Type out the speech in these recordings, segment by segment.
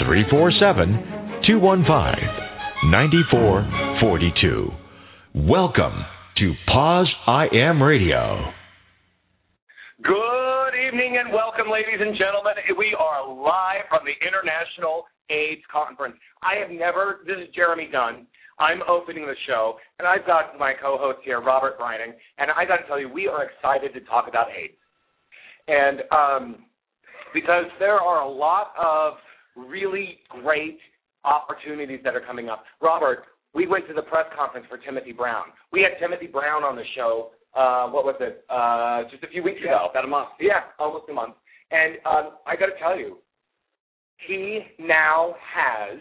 347 215 9442. Welcome to Pause I Am Radio. Good evening and welcome, ladies and gentlemen. We are live from the International AIDS Conference. I have never, this is Jeromy Dunn. I'm opening the show, and I've got my co host here, Robert Brining, and I got to tell you, we are excited to talk about AIDS. And um, because there are a lot of really great opportunities that are coming up. Robert, we went to the press conference for Timothy Brown. We had Timothy Brown on the show. Uh, what was it? Uh, just a few weeks yeah, ago. About a month. Yeah, almost a month. And um, I got to tell you, he now has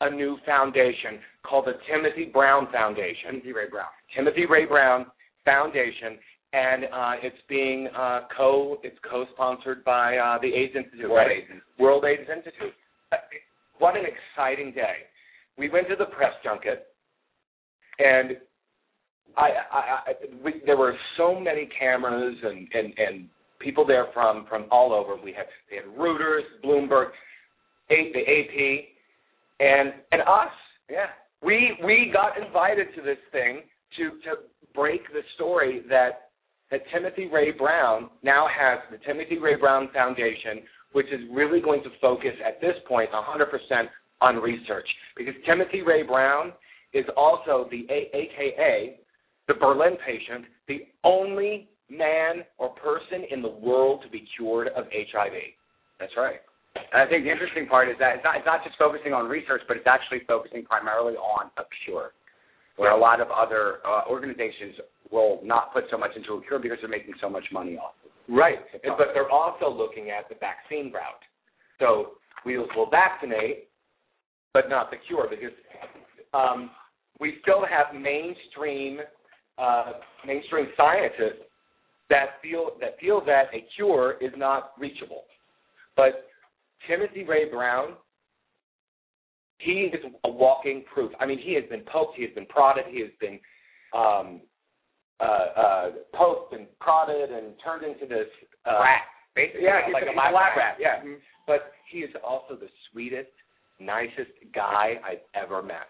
a new foundation called the Timothy Brown Foundation. Timothy Ray Brown. Timothy Ray Brown Foundation, and uh, it's being uh, co it's co-sponsored by uh, the AIDS Institute, World right? AIDS Institute. World AIDS Institute. What an exciting day! We went to the press junket, and I, I, I we, there were so many cameras and, and and people there from from all over. We had they had Reuters, Bloomberg, A, the AP, and and us. Yeah. We we got invited to this thing to to break the story that that Timothy Ray Brown now has the Timothy Ray Brown Foundation, which is really going to focus at this point 100% on research because Timothy Ray Brown is also the A- AKA the Berlin patient, the only man or person in the world to be cured of HIV. That's right. And I think the interesting part is that it's not, it's not just focusing on research, but it's actually focusing primarily on a cure, where a lot of other uh, organizations will not put so much into a cure because they're making so much money off of it. Right, but they're also looking at the vaccine route. So we will vaccinate, but not the cure, because um, we still have mainstream uh, mainstream scientists that feel that feel that a cure is not reachable. But Timothy Ray Brown, he is a walking proof. I mean, he has been poked, he has been prodded, he has been um, uh, uh, poked and prodded and turned into this uh, rat, basically. Yeah, he's like a, a lab rat. rat. Yeah, but he is also the sweetest, nicest guy I've ever met.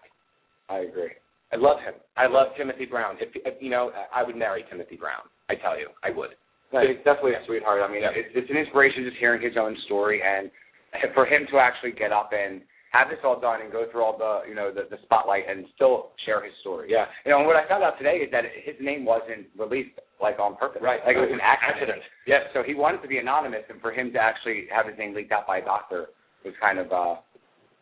I agree. I love him. I love Timothy Brown. If, if you know, I would marry Timothy Brown. I tell you, I would. He's definitely a sweetheart. I mean, Yeah. it's, it's an inspiration just hearing his own story, and for him to actually get up and have this all done and go through all the, you know, the, the spotlight and still share his story. Yeah. You know, and what I found out today is that his name wasn't released like on purpose. Right. Like it was an accident. Accident. Yes. So he wanted to be anonymous, and for him to actually have his name leaked out by a doctor was kind of, uh,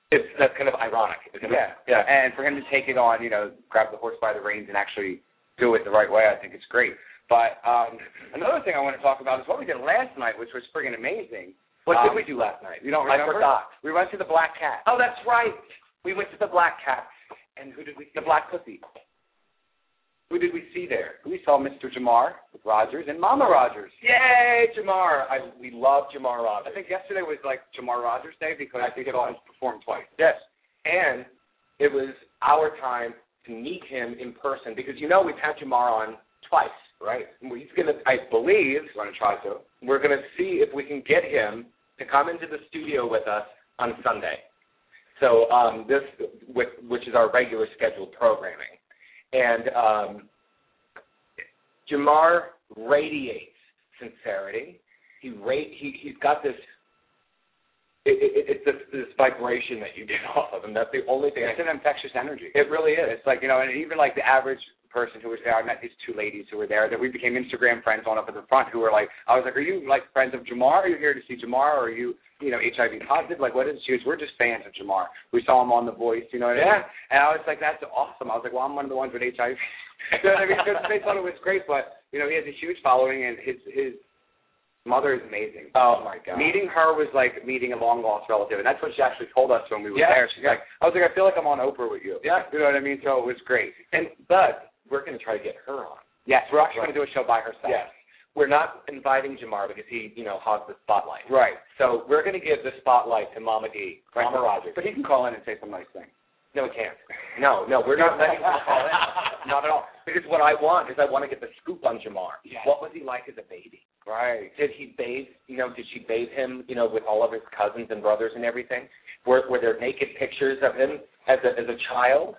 It's that's kind of ironic. Isn't it? yeah, Yeah. And for him to take it on, you know, grab the horse by the reins and actually do it the right way, I think it's great. But um, another thing I want to talk about is what we did last night, which was friggin' amazing. What Um, did we do last night? You don't I remember? forgot. We went to the Black Cat, Oh, that's right. We went to the Black Cat. And who did we see? the Black Pussy. Who did we see there? We saw Mr. Jamar Rogers and Mama Rogers. Yay, Jamar! I, we love Jamar Rogers. I think yesterday was like Jamar Rogers Day because I think it was. him twice. Yes, and it was our time to meet him in person because you know we've had Jamar on twice, right? He's gonna, I believe, We're going to try to. We're gonna see if we can get him to come into the studio with us on Sunday. So um, this, which, which is our regular scheduled programming, and um, Jamar radiates sincerity. He ra- he he's got this. It, it, it's this, this vibration that you get off of him. That's the only thing. I It's an infectious energy. it really is. It's like, you know, and even like the average person who was there, I met these two ladies who were there that we became Instagram friends on up at the front who were like, I was like, are you like friends of Jamar? Are you here to see Jamar? Or are you, you know, HIV positive? Like, what is she? was, We're just fans of Jamar. We saw him on The Voice, you know what Yeah. I mean? And I was like, that's awesome. I was like, well, I'm one of the ones with HIV. you know what I mean? Because they thought it was great, but, you know, he has a huge following and his, his, Mother is amazing. Oh my god. Meeting her was like meeting a long lost relative, and that's what she actually told us when we were Yeah, there. She's yeah. like, I was like, I feel like I'm on Oprah with you. Yeah. You know what I mean? So it was great. And but we're going to try to get her on. Yes, we're actually Right. going to do a show by herself. Yes. We're not inviting Jamar because he, you know, hogs the spotlight. Right. So we're going to give the spotlight to Mama D, Right. Mama Rogers. But he can call in and say some nice things. No, he can't. No, no, we're not letting him call in. Not at all. Because what I want is I want to get the scoop on Jamar. Yes. What was he like as a baby? Right. Did he bathe? You know, did she bathe him? You know, with all of his cousins and brothers and everything? Were Were there naked pictures of him as a as a child?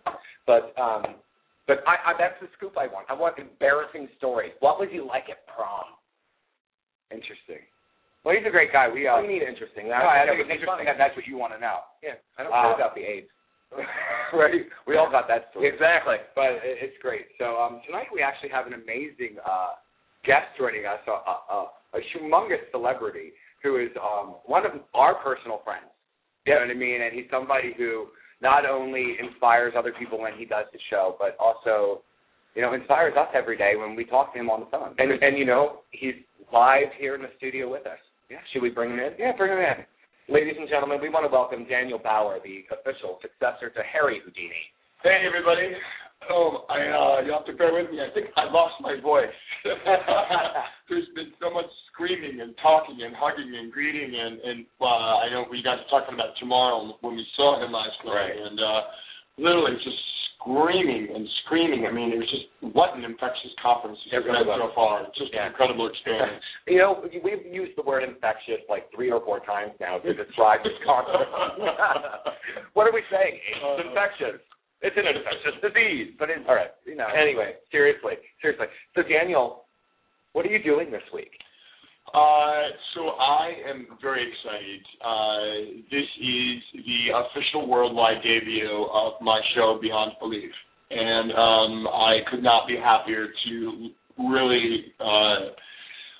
But um, but I, I that's the scoop I want. I want embarrassing stories. What was he like at prom? Interesting. Well, he's a great guy. We uh, What do you mean interesting? no, I think it's interesting that that's what you want to know. Yeah, I don't Uh, care about the AIDS. right. We all got that story. Exactly. But it- it's great. So um, tonight we actually have an amazing uh, guest joining us, a, a, a, a humongous celebrity who is um, one of our personal friends. You know what I mean? And he's somebody who not only inspires other people when he does the show, but also, you know, inspires us every day when we talk to him on the phone. And and you know he's live here in the studio with us. Yeah. Should we bring him in? yeah, bring him in. Ladies and gentlemen, we want to welcome Daniel Bauer, the official successor to Harry Houdini. Hey everybody. Oh, I uh you have to bear with me. I think I lost my voice. There's been so much screaming and talking and hugging and greeting and and uh, I know we guys were talking about tomorrow when we saw him last night Right. and uh literally just screaming and screaming. I mean, it was just what an infectious conference really been so far. Just Yeah. an incredible experience. You know, we've used the word infectious like three or four times now to describe this conference. what are we saying? It's Uh, infectious. It's an infectious disease. But it's, All right. you know, Anyway, seriously, seriously. So Daniel, what are you doing this week? Uh, so I am very excited. Uh, this is the official worldwide debut of my show Beyond Belief, and um, I could not be happier to really uh,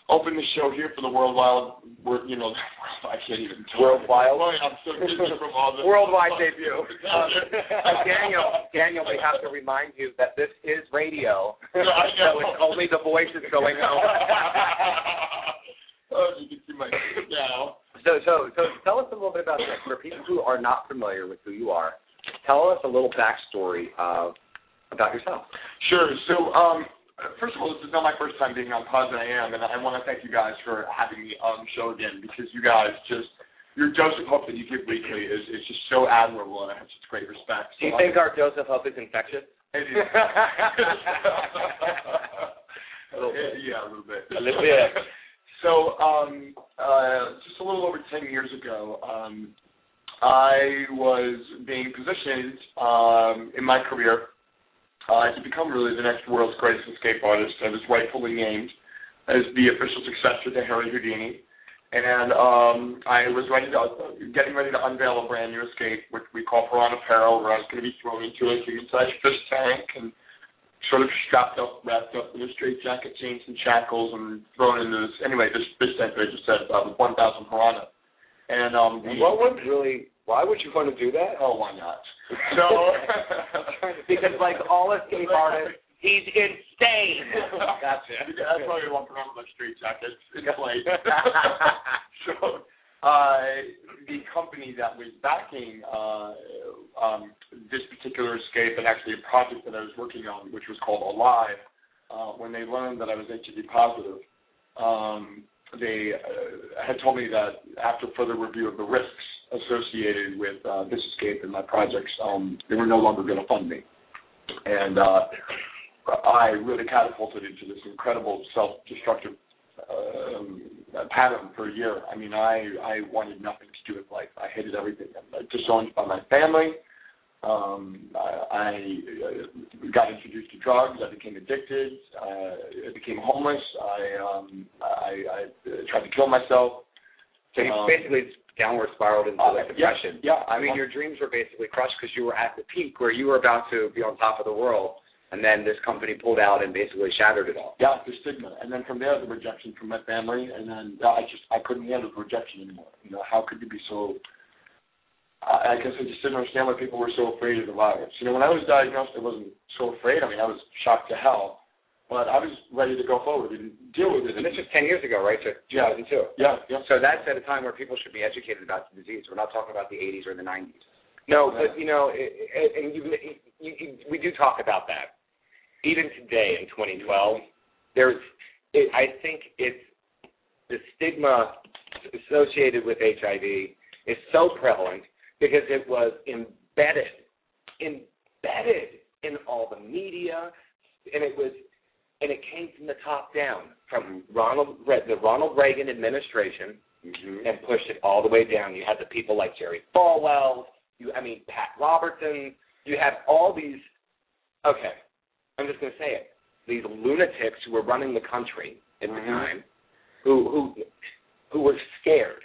open the show here for the worldwide. wor- You know, I can't even talk. Worldwide? Boy, I'm so dizzy from all the Worldwide debut. Um, uh, Daniel, Daniel, we have to remind you that this is radio, so it's only the voices going out. oh, you can see my now. So, so, so, tell us a little bit about this. For people who are not familiar with who you are, tell us a little backstory of about yourself. Sure. So, um, first of all, this is not my first time being on Pause I Am, and I want to thank you guys for having me on the show again because you guys just your dose of hope that you give weekly is, is just so admirable, and I have such great respect. Do you So think our dose of hope is infectious? It is. A little bit. yeah, a little bit. A little bit. So, um, uh, just a little over ten years ago, um, I was being positioned um, in my career uh, to become really the next world's greatest escape artist. I was rightfully named as the official successor to Harry Houdini. And um, I was ready to, getting ready to unveil a brand new escape, which we call Piranha Peril, where I was going to be thrown into a human-sized fish tank and sort of strapped up, wrapped up in a straight jacket, chains and shackles, and thrown into this. Anyway, this fish tank that I just said about 1,000 piranha. And um, what would really, why would you want to do that? Oh, why not? So because like all escape artists, he's insane. That's it. That's why we want to remember the straight jackets in place. so uh, the company that was backing uh, um, this particular escape and actually a project that I was working on, which was called Alive, uh, when they learned that I was HIV positive, um, they uh, had told me that after further review of the risks associated with uh, this escape and my projects, um, they were no longer going to fund me. And uh, I really catapulted into this incredible self-destructive um, pattern for a year. I mean, I I wanted nothing to do with life. I hated everything. I was disowned by my family. Um, I, I uh, got introduced to drugs. I became addicted. Uh, I became homeless. I um, I, I tried to kill myself. So you Um, basically downward spiraled into uh, like yeah, depression. yeah. I mean, your dreams were basically crushed because you were at the peak where you were about to be on top of the world, and then this company pulled out and basically shattered it all. Yeah, the stigma, and then from there the rejection from my family, and then uh, I just I couldn't handle the rejection anymore. You know, how could you be so? I, I guess I just didn't understand why people were so afraid of the virus. You know, when I was diagnosed, I wasn't so afraid. I mean, I was shocked to hell, but I was ready to go forward and deal with it. And this was 10 years ago, right? So Yeah. 2002. yeah, yeah. So that's at a time where people should be educated about the disease. We're not talking about the 80s or the 90s. No, but you know, it, it, and you, you, you, we do talk about that. Even today in 2012, there's, it, I think it's the stigma associated with HIV is so prevalent because it was embedded, embedded in all the media, and it was, and it came from the top down, from Ronald, Re- the Ronald Reagan administration, Mm-hmm. and pushed it all the way down. You had the people like Jerry Falwell, you, I mean, Pat Robertson. You had all these. Okay, I'm just going to say it. These lunatics who were running the country at the Mhm. time, who who who were scared,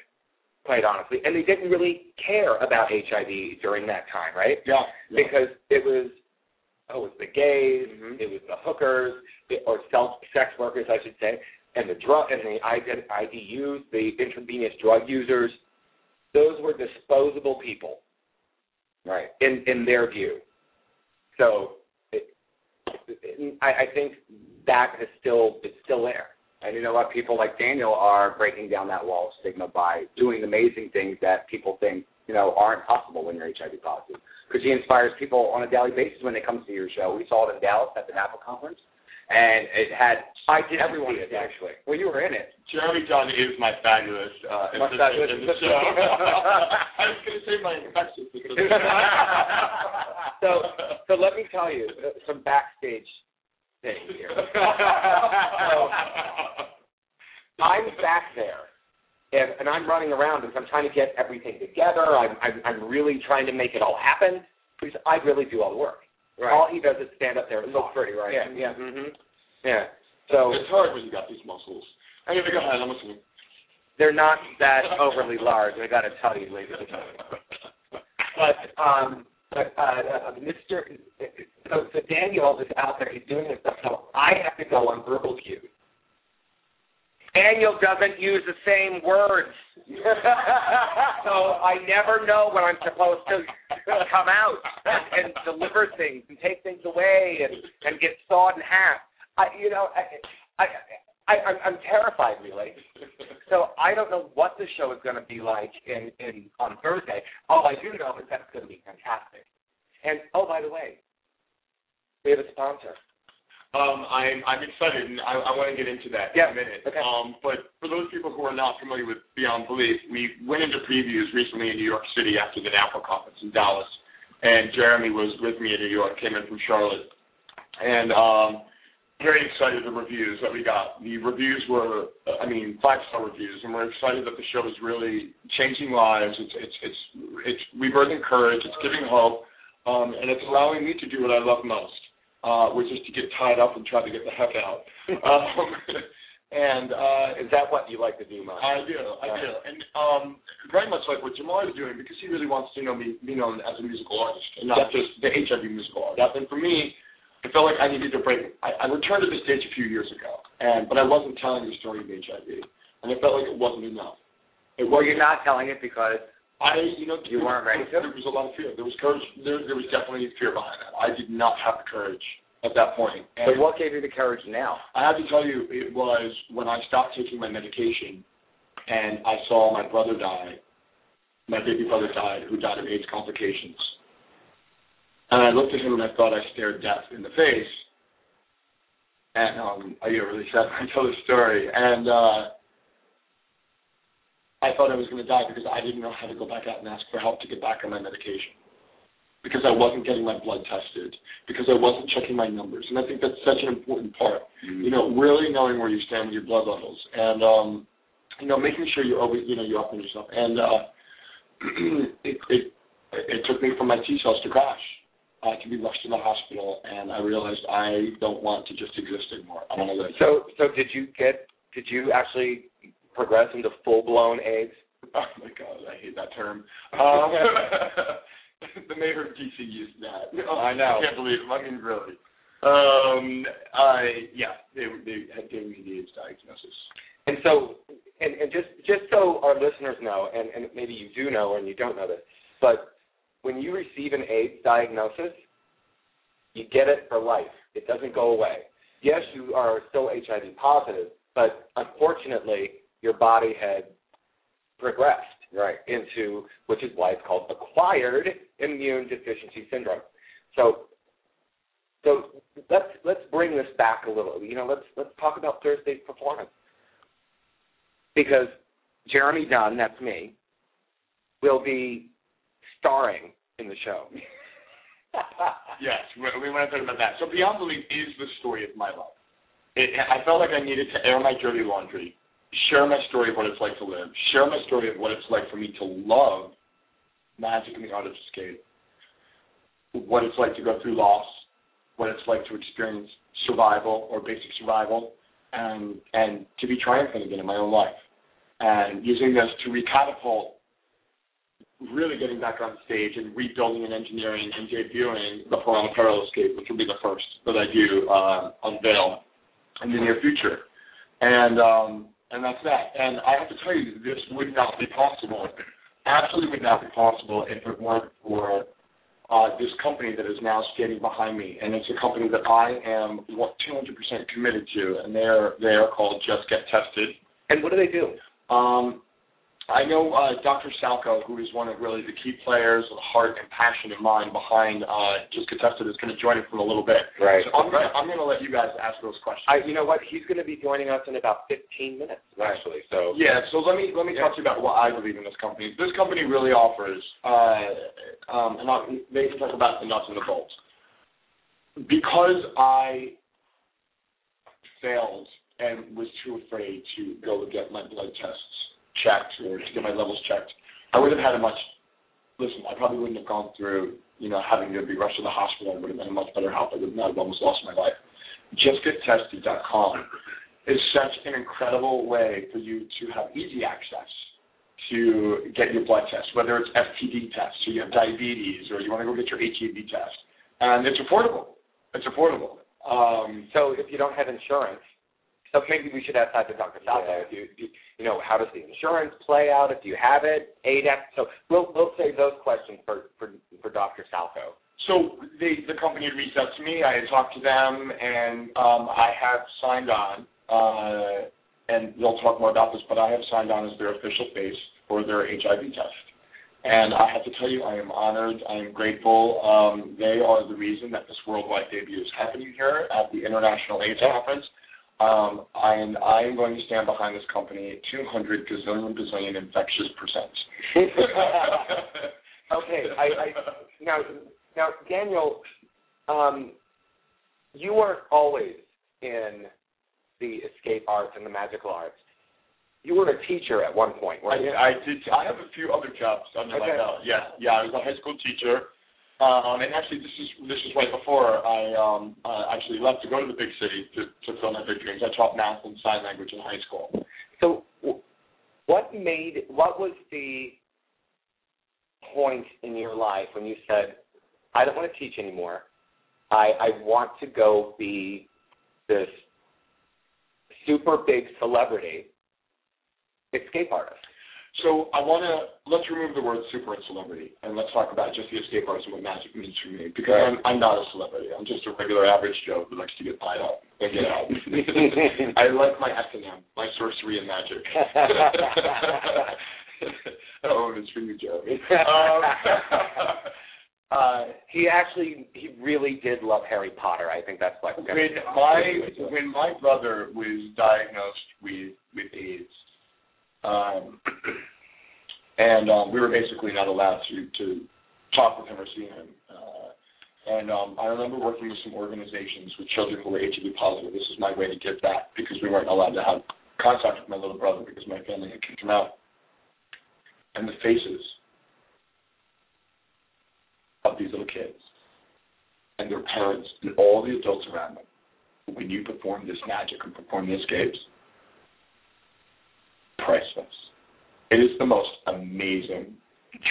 quite honestly, and they didn't really care about HIV during that time, right? yeah, yeah. Because it was oh, it was the gays, Mhm. it was the hookers, it- or self sex workers, I should say, and the drug and the ID, IDUs, the intravenous drug users. Those were disposable people, Right. in in their view. So, it, it, I, I think that is still it's still there. And you know what? People like Daniel are breaking down that wall of stigma by doing amazing things that people think, you know, aren't possible when you're HIV positive. Because he inspires people on a daily basis when they come to your show. We saw it in Dallas at the NAPA conference, and it had I did everyone see it actually. Well, you were in it. Jeromy John is my fabulous uh, My fabulous in the show. I was going to say my infectious because So, so let me tell you uh, some backstage things here. I'm back there, and, and I'm running around because I'm trying to get everything together. I'm, I'm I'm really trying to make it all happen because I really do all the work. Right. All he does is stand up there and Look pretty, right? Yeah, yeah, Mm-hmm. yeah. So it's hard when you got these muscles. Anyway, go ahead. I'm listening. they're not that overly large. I got to tell you, ladies and gentlemen. But um, but uh, uh, Mr. So, so Daniel is out there. He's doing this stuff. So I have to go on verbal cues. Daniel doesn't use the same words, so I never know when I'm supposed to come out and, and deliver things and take things away and and get sawed in half. I, you know, I, I, I I'm, I'm terrified, really. So I don't know what the show is going to be like in, in on Thursday. All I do know is that it's going to be fantastic. And oh, by the way, we have a sponsor. Um, I'm I'm excited, and I, I want to get into that Yeah, in a minute. okay. Um, but for those people who are not familiar with Beyond Belief, we went into previews recently in New York City after the NAPA conference in Dallas, and Jeromy was with me in New York, came in from Charlotte, and um, very excited the reviews that we got. The reviews were, I mean, five star reviews, and we're excited that the show is really changing lives. It's it's it's it's rebirthing courage. It's giving hope, um, and it's allowing me to do what I love most uh, which is to get tied up and try to get the heck out. um, and uh, Is that what you like to do, Mike? I do, I do, and um, very much like what Jamar is doing because he really wants to know me, be known as a musical artist and not just the HIV musical artist. And for me, I felt like I needed to break. I, I returned to the stage a few years ago, and but I wasn't telling the story of HIV, and I felt like it wasn't enough. It Well, wasn't you're not telling it because I, you know, You weren't ready? There was a lot of fear. There was courage. There, there was definitely fear behind that. I did not have the courage at that point. And But what gave you the courage now? I have to tell you, it was when I stopped taking my medication, and I saw my brother die. My baby brother died, who died of AIDS complications. And I looked at him and I thought I stared death in the face. And um, I get really sad when I tell the story. And uh, I thought I was going to die because I didn't know how to go back out and ask for help to get back on my medication. Because I wasn't getting my blood tested. Because I wasn't checking my numbers. And I think that's such an important part. You know, really knowing where you stand with your blood levels. And, um, you know, making sure you always, you know, you open yourself. And uh, it, it, it took me from my T cells to crash. Uh, to be rushed to the hospital, and I realized I don't want to just exist anymore. I want to live. So, so did you get? Did you actually progress into full blown AIDS? Oh my god, I hate that term. Um, the mayor of DC used that. I know. I can't believe him. I mean, really. Um, I yeah, they they had gave me the AIDS diagnosis. And so, and, and just just so our listeners know, and, and maybe you do know and you don't know this, but when you receive an AIDS diagnosis, you get it for life. It doesn't go away. yes, you are still HIV positive, but unfortunately, your body had progressed right into, which is why it's called acquired immune deficiency syndrome. So, so let's let's bring this back a little. You know, let's let's talk about Thursday's performance because Jeromy Dunn, that's me, will be starring in the show. yes, we, we want to talk about that. So Beyond Belief is the story of my life. It, I felt like I needed to air my dirty laundry, share my story of what it's like to live, share my story of what it's like for me to love magic and the art of escape, what it's like to go through loss, what it's like to experience survival or basic survival, and and to be triumphant again in my own life, and using this to recatapult really getting back on stage and rebuilding and engineering and debuting the Piranha Escape, which will be the first that I do uh, unveil in the near future. And um, and that's that. And I have to tell you, this would not be possible. Absolutely would not be possible if it weren't for uh, this company that is now standing behind me, and it's a company that I am 200% committed to, and they're they are called Just Get Tested. And what do they do? Um, I know uh, Dr. Salko, who is one of really the key players, the heart and passion and mind behind uh, Just Get Tested, is going to join us in a little bit. Right. So I'm going to I'm going to let you guys ask those questions. I, you know what? He's going to be joining us in about 15 minutes, actually. So yeah. So let me let me yeah. talk to you about what I believe in this company. This company really offers, uh, um, and I'll, they can talk about the nuts and the bolts. Because I failed and was too afraid to go and get my blood tests checked or to get my levels checked, I would have had a much. Listen, I probably wouldn't have gone through, you know, having to be rushed to the hospital. I would have been in much better health. I would not have almost lost my life. JustGetTested.com is such an incredible way for you to have easy access to get your blood test, whether it's STD tests, so you have diabetes, or you want to go get your HIV test, and it's affordable. It's affordable. Um, so if you don't have insurance, so maybe we should ask that to Dr. Salko. Yeah. Do, do, you know, how does the insurance play out? If you have it, ADEC. So we'll we'll save those questions for for, for Dr. Salko. So the the company had reached out to me. I had talked to them, and um, I have signed on. Uh, and they'll talk more about this, but I have signed on as their official face for their HIV test. And I have to tell you, I am honored. I am grateful. Um, they are the reason that this worldwide debut is happening here at the International AIDS Conference. Um, I am I am going to stand behind this company 200 gazillion bazillion infectious percent. okay, I, I now now Daniel, um, you weren't always in the escape arts and the magical arts. You were a teacher at one point, weren't I. I did. I have a few other jobs under okay. my belt. Yeah, yeah. I was a high school teacher. Um, and actually, this is this is right before I um, uh, actually left to go to the big city to, to fulfill my big dreams. I taught math and sign language in high school. So, what made what was the point in your life when you said, "I don't want to teach anymore. I I want to go be this super big celebrity escape artist." So I want to let's remove the word super and celebrity, and let's talk about just the escape artist and what magic means for me. Because right. I'm, I'm not a celebrity. I'm just a regular average Joe who likes to get tied up and get out. I like my S and M, my sorcery and magic. oh, it's for you, Joe. Um, uh, he actually he really did love Harry Potter. I think that's like when my when my brother was diagnosed with with AIDS um, and um, we were basically not allowed to to talk with him or see him. Uh, and um, I remember working with some organizations with children who were HIV positive. This is my way to give back because we weren't allowed to have contact with my little brother because my family had kicked him out. And the faces of these little kids and their parents and all the adults around them when you perform this magic and perform the escapes priceless. It is the most amazing,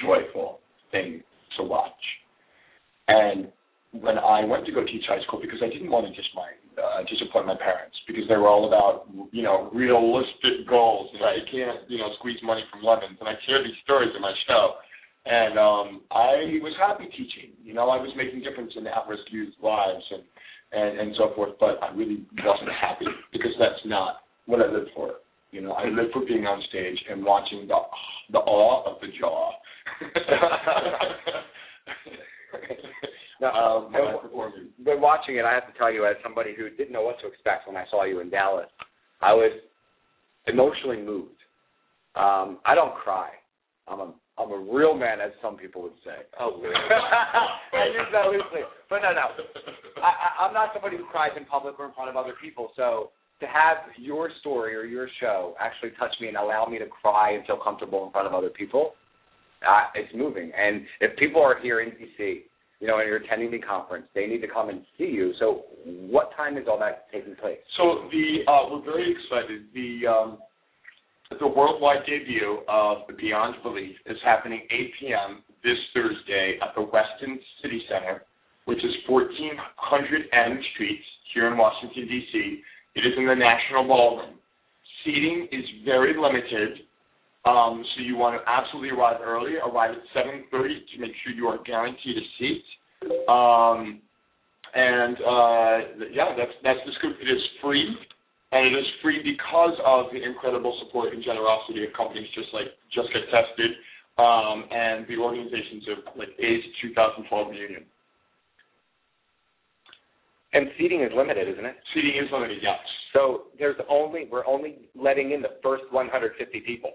joyful thing to watch. And when I went to go teach high school, because I didn't want to just my uh, disappoint my parents, because they were all about you know realistic goals, and I can't you know squeeze money from lemons, and I share these stories in my show. And um, I was happy teaching. You know, I was making difference in at-risk youth lives, and and and so forth. But I really wasn't happy because that's not what I lived for. You know, I live for being on stage and watching the the awe of the jaw. now, um, when, watching it, I have to tell you, as somebody who didn't know what to expect when I saw you in Dallas, I was emotionally moved. Um, I don't cry. I'm a I'm a real man, as some people would say. Oh, really? I use that loosely, but no, no. I, I, I'm not somebody who cries in public or in front of other people. So to have your story or your show actually touch me and allow me to cry and feel comfortable in front of other people, uh, it's moving. And if people are here in DC, you know, and you're attending the conference, they need to come and see you. So what time is all that taking place? So the uh, we're very excited. The um, the worldwide debut of Beyond Belief is happening 8 p.m. this Thursday at the Westin City Center, which is 1400 M Street here in Washington D.C. It is in the National Ballroom. Seating is very limited, um, so you want to absolutely arrive early. Arrive at 7:30 to make sure you are guaranteed a seat. Um, and uh, yeah, that's that's the scoop. It is free and it is free because of the incredible support and generosity of companies just like Just Get Tested um, and the organizations of like AIDS 2012 Reunion. And seating is limited, isn't it? Seating is limited, yes. So there's only we're only letting in the first 150 people.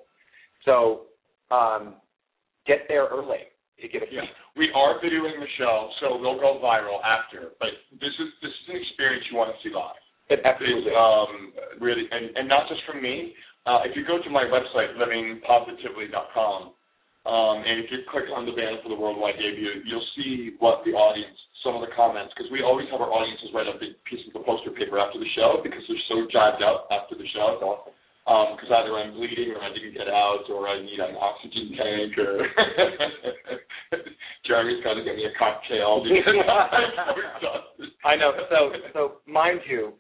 So um, get there early to get a seat. Yeah. We are videoing the show, so we'll go viral after. But this is this is an experience you want to see live. It It's absolutely. um, really, and, and not just from me. Uh, if you go to my website, livingpositively.com, um, and if you click on the banner for the worldwide debut, you'll see what the audience, some of the comments, because we always have our audiences write up big pieces of poster paper after the show because they're so jabbed up after the show. Because either I'm bleeding or I didn't get out or I need an oxygen tank or Jeromy's got to get me a cocktail because I'm so exhausted. I know. So so mind you,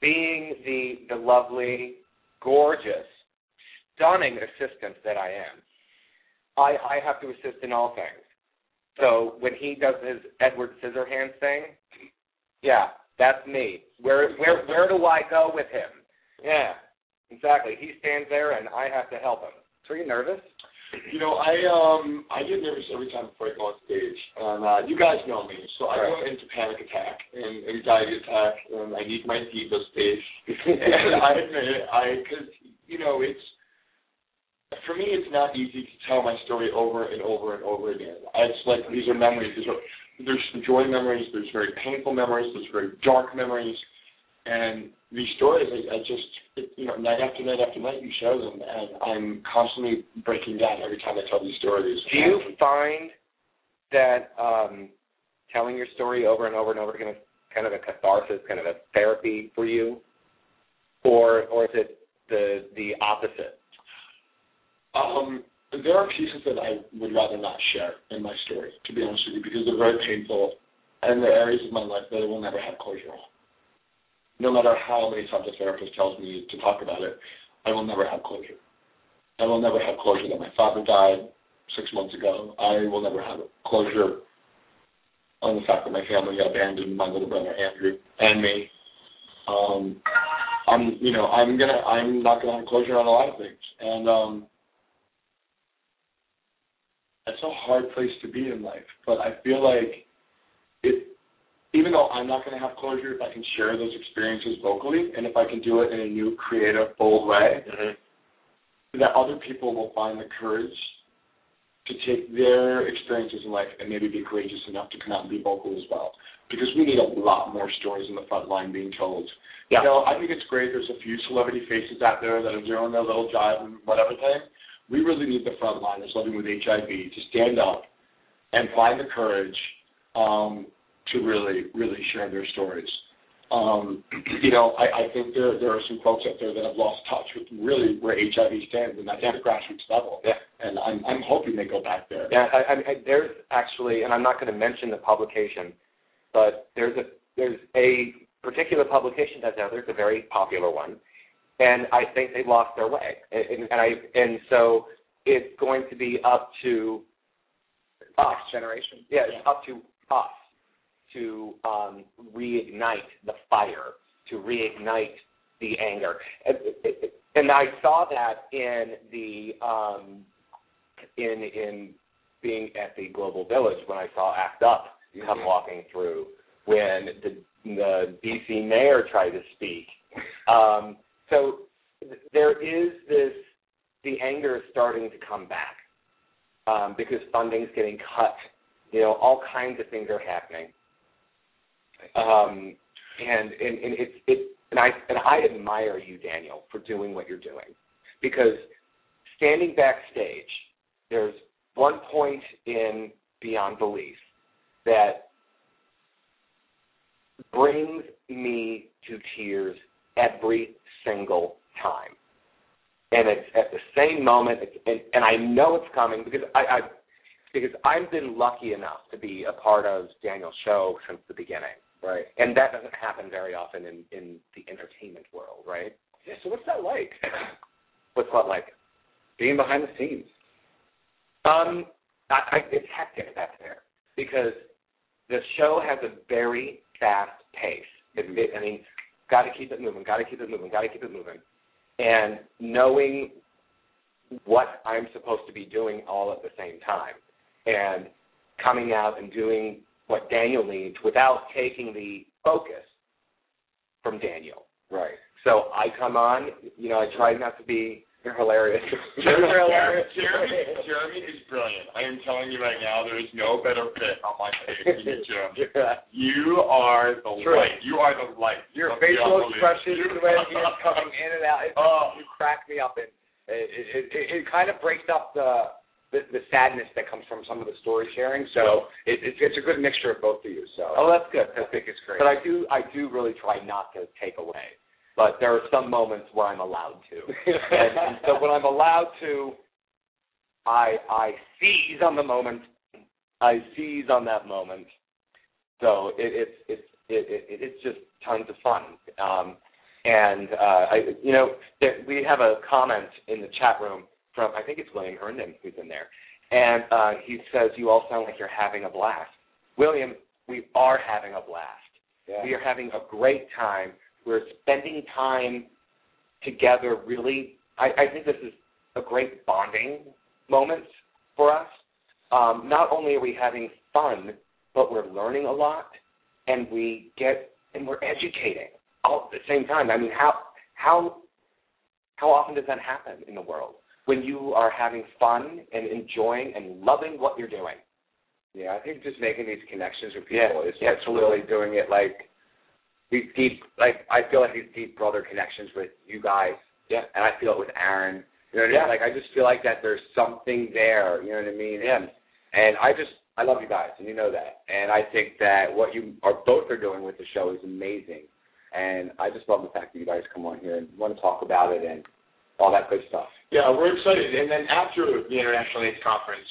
being the the lovely, gorgeous, stunning assistant that I am, I I have to assist in all things. So when he does his Edward Scissorhands thing, yeah, that's me. Where where where do I go with him? Yeah, exactly. He stands there and I have to help him. So are you nervous? You know, I um I get nervous every time before I go on stage. And uh, you guys know me, so I go into panic attack and anxiety attack, and I need my diva stage. and I admit it, I because you know it's for me it's not easy to tell my story over and over and over again. It's like these are memories. There's there's some joy memories. There's very painful memories. There's very dark memories, and these stories I, I just you know night after night after night you show them, and I'm constantly breaking down every time I tell these stories. Do you find that um, telling your story over and over and over again is kind of a catharsis, kind of a therapy for you, or or is it the the opposite? Um, there are pieces that I would rather not share in my story, to be honest with you, because they're very painful, and they're areas of my life that I will never have closure on. No matter how many times a therapist tells me to talk about it, I will never have closure. I will never have closure that my father died six months ago. I will never have closure on the fact that my family abandoned my little brother Andrew and me. Um, I'm, you know, I'm gonna, I'm not gonna have closure on a lot of things, and um, that's a hard place to be in life. But I feel like it, even though I'm not going to have closure, if I can share those experiences vocally, and if I can do it in a new, creative, bold way, Mm-hmm. that other people will find the courage to take their experiences in life and maybe be courageous enough to come out and be vocal as well. Because we need a lot more stories in the front line being told. Yeah. You know, I think it's great. There's a few celebrity faces out there that are doing their little jive and whatever thing. We really need the frontliners living with HIV to stand up and find the courage um, to really, really share their stories. Um, you know, I, I think there there are some folks out there that have lost touch with really where HIV stands, and that's at the grassroots level. Yeah. And I'm I'm hoping they go back there. Yeah, I, I, I, there's actually, and I'm not going to mention the publication, but there's a there's a particular publication that's out there. It's a very popular one, and I think they've lost their way. And, and I and so it's going to be up to us. Generation. Yeah, it's up to us to um, reignite the fire, to reignite the anger. And, and I saw that in the um, in in being at the Global Village when I saw ACT UP come Mhm. walking through, when the the DC mayor tried to speak. Um, so th- there is this the anger is starting to come back um, because funding's getting cut. You know, all kinds of things are happening. Um, and and, and it's it and I and I admire you, Daniel, for doing what you're doing, because standing backstage, there's one point in Beyond Belief that brings me to tears every single time. And it's at the same moment, it's, and, and I know it's coming because I, I because I've been lucky enough to be a part of Daniel's show since the beginning, Right. and that doesn't happen very often in in the entertainment world, right? Yeah. So what's that like? What's that like? Being behind the scenes. Um, I, I, it's hectic back there because the show has a very fast pace. It, it, I mean, got to keep it moving, got to keep it moving, got to keep it moving, and knowing what I'm supposed to be doing all at the same time, and coming out and doing what Daniel needs without taking the focus from Daniel. Right. So I come on, you know, I try not to be You're hilarious. Jeromy, You're hilarious. Jeromy, Jeromy is brilliant. I am telling you right now, there is no better fit on my face than you, Jeromy. You are the True. light. You are the light. Your facial expressions, the way you're coming in and out, it, Oh. you crack me up, and it, it, it, it kind of breaks up the, the the sadness that comes from some of the story sharing. So it, it's it's a good mixture of both of you. So Oh, that's good. I think it's great. But I do, I do really try not to take away. But there are some moments where I'm allowed to, and, and so when I'm allowed to, I I seize on the moment. I seize on that moment. So it, it's it's it, it, it's just tons of fun. Um, and uh, I, you know, there, we have a comment in the chat room from I think it's William Herndon who's in there, and uh, he says you all sound like you're having a blast. William, we are having a blast. yeah. We are having a great time. We're spending time together. Really, I, I think this is a great bonding moment for us. Um, not only are we having fun, but we're learning a lot, and we get and we're educating all at the same time. I mean, how how how often does that happen in the world when you are having fun and enjoying and loving what you're doing? Yeah, I think just making these connections with Yeah, people is yeah, what's really doing it. Like these deep, like I feel like these deep brother connections with you guys. Yeah. and I feel it with Aaron. You know what I Yeah. mean? Like I just feel like that there's something there. You know what I mean? Yeah. And and I just I love you guys, and you know that. And I think that what you are both are doing with the show is amazing. And I just love the fact that you guys come on here and want to talk about it and all that good stuff. Yeah, we're excited. And then after the International AIDS Conference,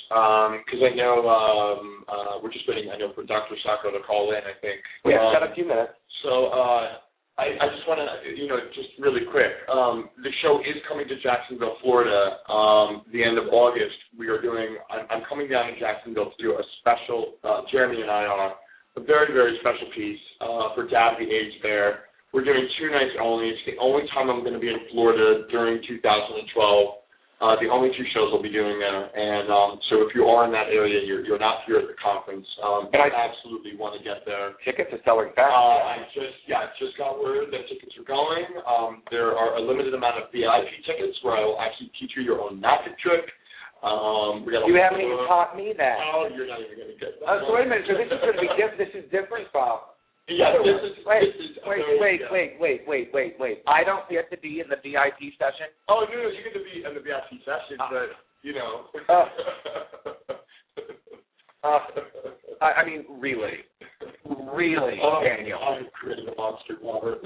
because I know um, uh, we're just waiting, I know, for Dr. Salko to call in, I think. We have Um, got a few minutes. So uh, I, I just want to, you know, just really quick. Um, the show is coming to Jacksonville, Florida, um, the end of August. We are doing. I'm, I'm coming down to Jacksonville to do a special. Uh, Jeromy and I are a very, very special piece uh, for the Age there. We're doing two nights only. It's the only time I'm going to be in Florida during 2012. Uh, the only two shows I'll be doing there. And um, so if you are in that area, you're, you're not here at the conference, um, And I absolutely want to get there. Tickets are selling fast. Uh, I just yeah, I just got word that tickets are going. Um, there are a limited amount of VIP tickets where I will actually teach you your own magic trick. Um, we got you haven't even taught me that. Oh, you're not even gonna get that. Uh, so wait a minute. So this is going to be different. This is different, Bob. Yeah, this is Wait, this is wait, wait, wait, wait, wait, wait, wait. I don't get to be in the VIP session. Oh no, no, you get to be in the VIP session, Uh, but you know. uh, Uh, I, I mean, really, really, oh, Daniel. I've created a monster, Robert.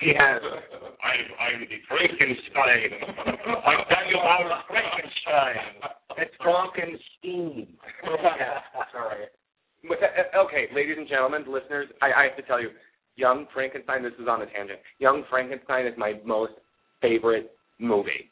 He has. I'm, I'm the Frankenstein. I'm Daniel Howard Frankenstein. It's Frankenstein. Sorry. Okay, ladies and gentlemen, listeners, I, I have to tell you, Young Frankenstein. This is on a tangent. Young Frankenstein is my most favorite movie.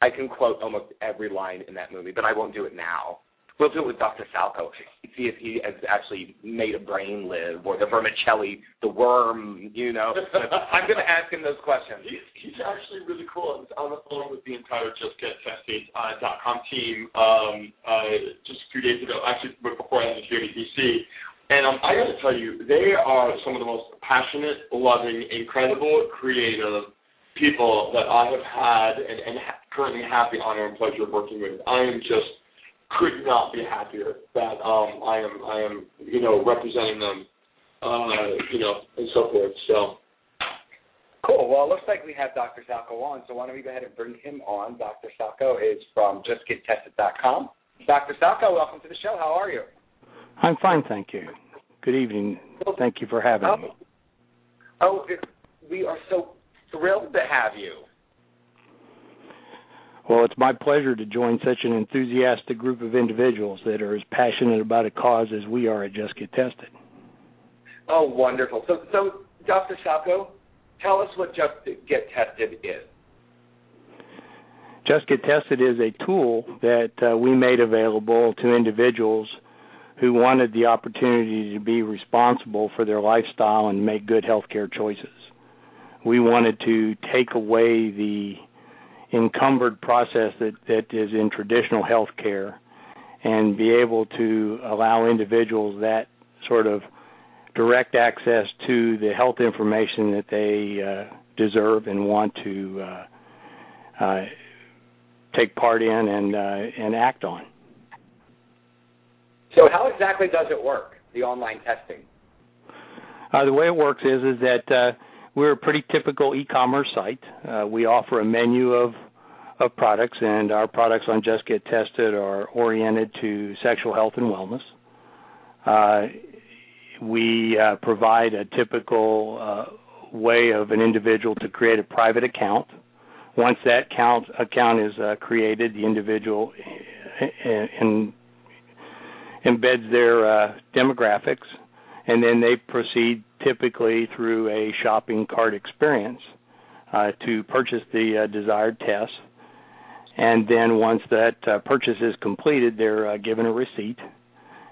I can quote almost every line in that movie, but I won't do it now. We'll do it with Dr. Salko. See if he has actually made a brain live or the vermicelli, the worm, you know. I'm going to ask him those questions. He's, he's actually really cool. I was on the phone with the entire JustGetTested.com uh, team um, uh, just a few days ago, actually before I was here in DC. And um, I got to tell you, they are some of the most passionate, loving, incredible, creative people that I have had and, and ha- currently have the honor and pleasure of working with. I am just could not be happier that um, I am I am you know representing them, uh, you know, and so forth. So. Cool. Well, it looks like we have Dr. Salko on, so why don't we go ahead and bring him on? Dr. Salko is from JustGetTested.com. Dr. Salko, welcome to the show. How are you? I'm fine, thank you. Good evening. Thank you for having oh, me. Oh, we are so thrilled to have you. Well, it's my pleasure to join such an enthusiastic group of individuals that are as passionate about a cause as we are at Just Get Tested. Oh, wonderful. So, so Dr. Salko, tell us what Just Get Tested is. Just Get Tested is a tool that uh, we made available to individuals who wanted the opportunity to be responsible for their lifestyle and make good healthcare choices. We wanted to take away the encumbered process that, that is in traditional healthcare and be able to allow individuals that sort of direct access to the health information that they uh, deserve and want to uh, uh, take part in and uh, and act on. So, how exactly does it work? The online testing. Uh, the way it works is is that uh, we're a pretty typical e-commerce site. Uh, we offer a menu of of products, and our products on Just Get Tested are oriented to sexual health and wellness. Uh, we uh, provide a typical uh, way of an individual to create a private account. Once that account account is uh, created, the individual in, in embeds their uh, demographics, and then they proceed typically through a shopping cart experience uh, to purchase the uh, desired test. And then once that uh, purchase is completed, they're uh, given a receipt,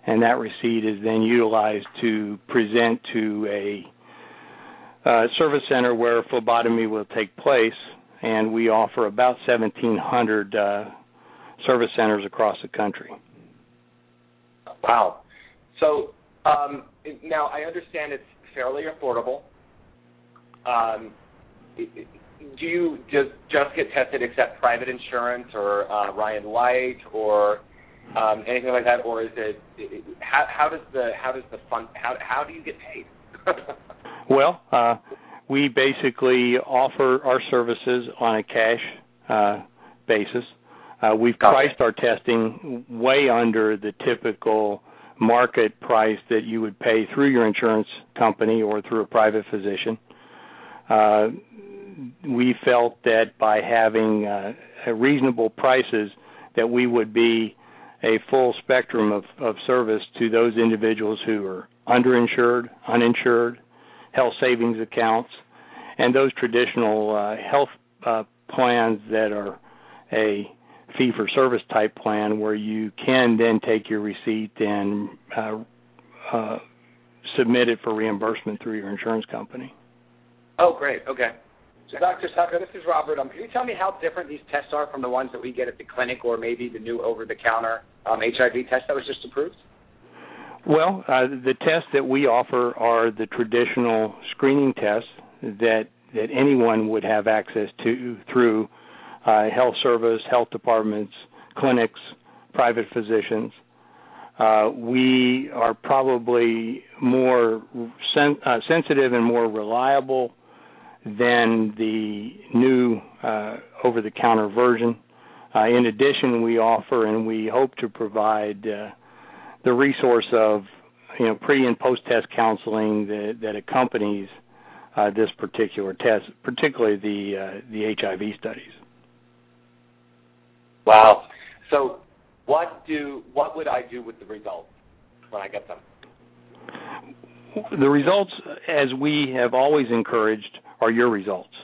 and that receipt is then utilized to present to a uh, service center where phlebotomy will take place. And we offer about 1,700 service centers across the country. Wow. So um, now I understand it's fairly affordable. Um, do you just just get tested except private insurance or uh, Ryan White or um, anything like that, or is it how, how does the how does the fund how how do you get paid? well, uh, we basically offer our services on a cash uh, basis. Uh, we've priced it. our testing way under the typical market price that you would pay through your insurance company or through a private physician. Uh, we felt that by having uh, reasonable prices, that we would be a full spectrum of, of service to those individuals who are underinsured, uninsured, health savings accounts, and those traditional uh, health uh, plans that are a fee for service type plan where you can then take your receipt and uh, uh, submit it for reimbursement through your insurance company. Oh, great. Okay. So, Dr. Salko, this is Robert. Um, can you tell me how different these tests are from the ones that we get at the clinic or maybe the new over the counter um, HIV test that was just approved? Well, uh, the tests that we offer are the traditional screening tests that that anyone would have access to through uh, health service, health departments, clinics, private physicians. Uh, we are probably more sen- uh, sensitive and more reliable than the new uh, over-the-counter version. Uh, in addition, we offer and we hope to provide uh, the resource of you know pre and post test counseling that, that accompanies this particular test, particularly the the HIV studies. Wow. So, what do what would I do with the results when I get them? The results, as we have always encouraged, are your results.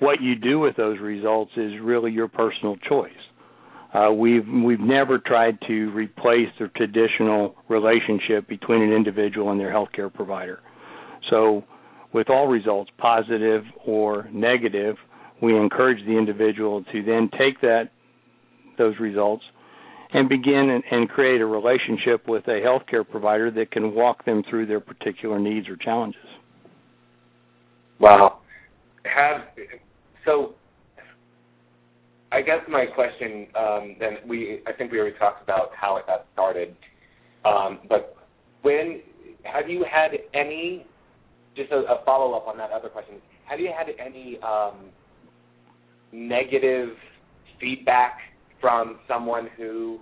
What you do with those results is really your personal choice. Uh, we've we've never tried to replace the traditional relationship between an individual and their healthcare provider. So, with all results, positive or negative, we encourage the individual to then take that those results and begin and, and create a relationship with a healthcare provider that can walk them through their particular needs or challenges. Wow. Have so I guess my question um, then we I think we already talked about how it got started, um, but when have you had any just a, a follow up on that other question? Have you had any um, negative feedback from someone who